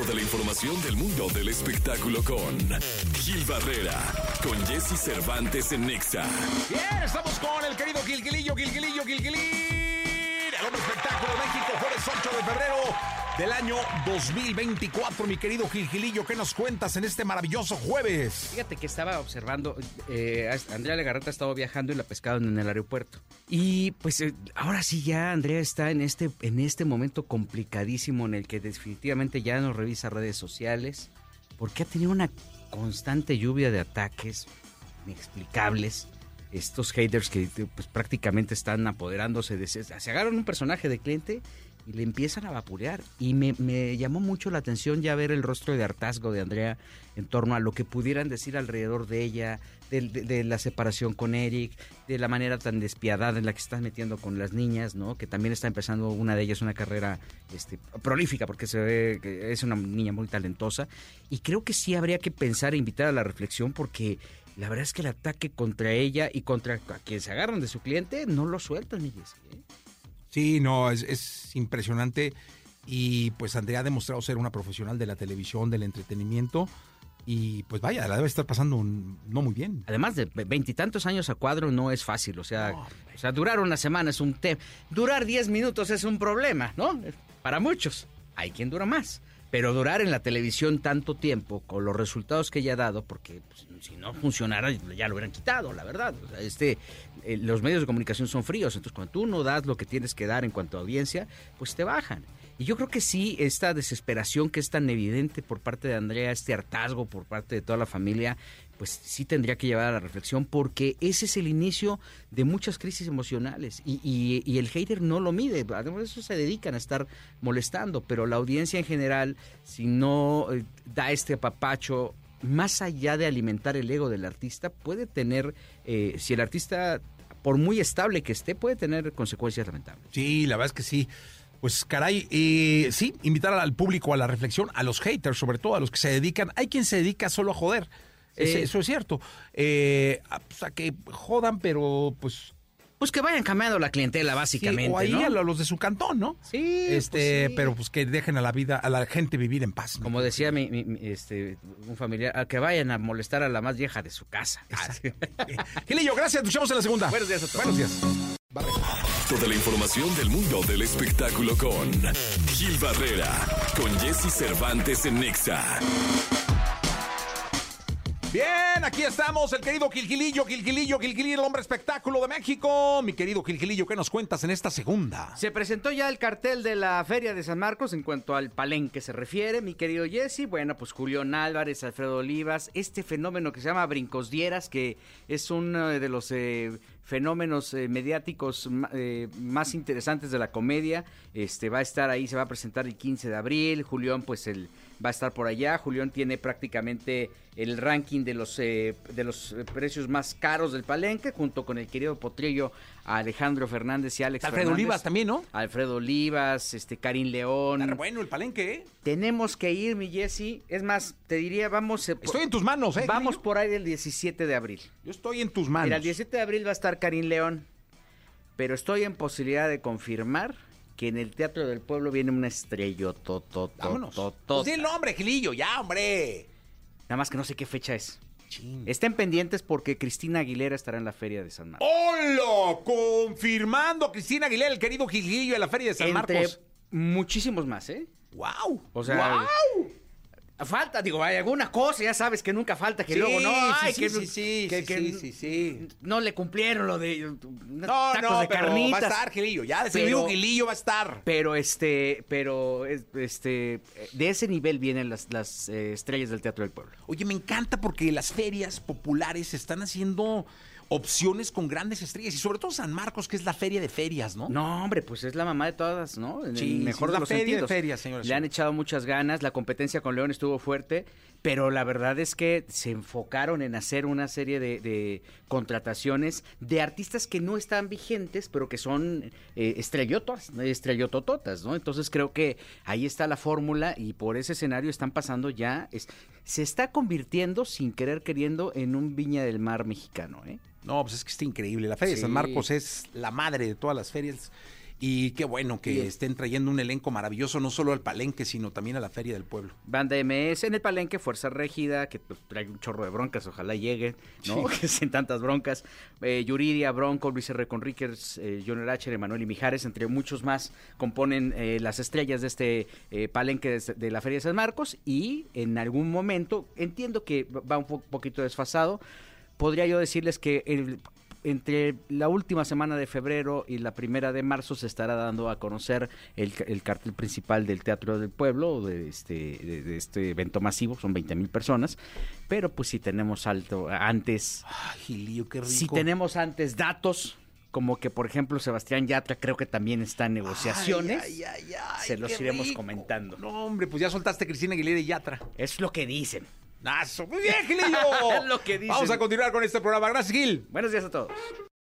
Toda la información del mundo del espectáculo con Gil Barrera, con Jesse Cervantes en Nexa. Bien, estamos con el querido Gilgilillo, Gilgilillo, Gilgilín. El hombre espectáculo de México, jueves 8 de febrero del año 2024. Mi querido Gilgilillo, ¿qué nos cuentas en este maravilloso jueves? Fíjate que estaba observando, eh, Andrea Legarreta estaba viajando y la pescaron en el aeropuerto. Y pues eh, ahora sí ya Andrea está en este, en este momento complicadísimo en el que definitivamente ya no revisa redes sociales, porque ha tenido una constante lluvia de ataques inexplicables. Estos haters que pues, prácticamente están apoderándose de... Se agarran un personaje de cliente y le empiezan a vapulear. Y me, me, llamó mucho la atención ya ver el rostro de hartazgo de Andrea en torno a lo que pudieran decir alrededor de ella, de, la separación con Eric, de la manera tan despiadada en la que estás metiendo con las niñas, ¿no? Que también está empezando una de ellas una carrera este, prolífica porque se ve que es una niña muy talentosa. Y creo que sí habría que pensar e invitar a la reflexión porque la verdad es que el ataque contra ella y contra a quien se agarran de su cliente no lo sueltan, ¿eh? Sí, no, es, es, impresionante. Y pues Andrea ha demostrado ser una profesional de la televisión, del entretenimiento. Y pues vaya, la debe estar pasando un, no muy bien. Además de veintitantos años a cuadro no es fácil. O sea, o sea durar una semana es un tema. Durar diez minutos es un problema, ¿no? Para muchos. Hay quien dura más. Pero durar en la televisión tanto tiempo, con los resultados que ella ha dado, porque pues, si no funcionara ya lo hubieran quitado, la verdad. O sea, este, eh, los medios de comunicación son fríos, entonces cuando tú no das lo que tienes que dar en cuanto a audiencia, pues te bajan. Y yo creo que sí, esta desesperación que es tan evidente por parte de Andrea, este hartazgo por parte de toda la familia, pues sí tendría que llevar a la reflexión porque ese es el inicio de muchas crisis emocionales y, y, y el hater no lo mide, además eso se dedican a estar molestando, pero la audiencia en general, si no eh, da este apapacho, más allá de alimentar el ego del artista, puede tener, eh, si el artista, por muy estable que esté, puede tener consecuencias lamentables. Sí, la verdad es que sí. Pues caray, eh, sí, invitar al público a la reflexión, a los haters, sobre todo a los que se dedican. Hay quien se dedica solo a joder. Eh, eso es cierto. Eh, o sea, que jodan, pero pues pues que vayan cambiando la clientela, básicamente. Sí, o ahí ¿no? a los de su cantón, ¿no? Sí. Este, pues sí. pero pues que dejen a la vida, a la gente vivir en paz. ¿no? Como decía mi, mi, mi, este, un familiar, a que vayan a molestar a la más vieja de su casa. Gilillo, gracias. Nos vemos en la segunda. Buenos días a todos. Buenos días. Toda la información del mundo del espectáculo con Gil Barrera, con Jesse Cervantes en Nexa. Bien, aquí estamos, el querido Gilgilillo, Gilgilillo, Gilgilillo, el hombre espectáculo de México. Mi querido Gilgilillo, ¿qué nos cuentas en esta segunda? Se presentó ya el cartel de la Feria de San Marcos en cuanto al palenque se refiere, mi querido Jesse. Bueno, pues Julián Álvarez, Alfredo Olivas, este fenómeno que se llama Brincos Dieras, que es uno de los eh, fenómenos eh, mediáticos eh, más interesantes de la comedia. Este va a estar ahí, se va a presentar el 15 de abril. Julián, pues el va a estar por allá. Julián tiene prácticamente el ranking de los eh, de los precios más caros del palenque, junto con el querido Potrillo Alejandro Fernández y Alex Alfredo Fernández. Olivas también, ¿no? Alfredo Olivas, este Karim León. Pero bueno, el palenque, ¿eh? Tenemos que ir, mi Jesse. Es más, te diría, vamos. eh, Estoy en tus manos, ¿eh? Vamos por ahí el 17 de abril. Yo estoy en tus manos. Mira, el 17 de abril va a estar Karim León. Pero estoy en posibilidad de confirmar que en el Teatro del Pueblo viene una estrella Vámonos. Pues di el nombre, Gilillo, ya, hombre. Nada más que no sé qué fecha es. Estén pendientes porque Cristina Aguilera estará en la Feria de San Marcos. ¡Hola! Confirmando Cristina Aguilera, el querido Gilillo de la Feria de San Entre Marcos. muchísimos más, ¿eh? ¡Wow! O sea, ¡Wow! Falta, digo, hay alguna cosa, ya sabes que nunca falta, que Sí, luego no, ay, sí, que, sí, que- que no le cumplieron lo de No, tacos no, de pero carnitas. va a estar Gilillo. Ya decidido Gilillo va a estar. Pero este, pero es- este, de ese nivel vienen las, las eh, estrellas del Teatro del Pueblo. Oye, me encanta porque las ferias populares están haciendo opciones con grandes estrellas y sobre todo San Marcos, que es la feria de ferias, ¿no? No, hombre, pues es la mamá de todas, ¿no? En Sí, el mejor sí, de la los feria de sentidos. ferias, señores. Le han echado muchas ganas, la competencia con León estuvo fuerte, pero la verdad es que se enfocaron en hacer una serie de, de contrataciones de artistas que no están vigentes, pero que son eh, estrellotas, estrellotototas, ¿no? Entonces creo que ahí está la fórmula y por ese escenario están pasando ya, es- se está convirtiendo sin querer queriendo en un Viña del Mar mexicano, ¿eh? No, pues es que está increíble. La feria de San Sí. Marcos es la madre de todas las ferias. Y qué bueno que estén trayendo un elenco maravilloso, no solo al Palenque, sino también a la Feria del Pueblo. Banda MS en el Palenque, Fuerza Régida, que pues, trae un chorro de broncas, ojalá llegue, ¿no? Que sin tantas broncas. Eh, Yuridia, Bronco, Luis R. Conríquez, eh, H., Emanuel y Mijares, entre muchos más, componen eh, las estrellas de este eh, Palenque de, de, la Feria de San Marcos. Y en algún momento, entiendo que va un po poquito desfasado, podría yo decirles que el entre la última semana de febrero y la primera de marzo se estará dando a conocer el, el cartel principal del Teatro del Pueblo, de este, de, de este evento masivo, son 20 mil personas, pero pues si tenemos alto antes... Ay, Gilio, qué rico. Si tenemos antes datos, como que por ejemplo Sebastián Yatra creo que también está en negociaciones. Ay, ay, ay, se los iremos rico. comentando. No, hombre, pues ya soltaste Cristina Aguilera y Yatra. Es lo que dicen. Nazo. Muy bien, Gilillo. lo que dicen. Vamos a continuar con este programa. Gracias, Gil. Buenos días a todos.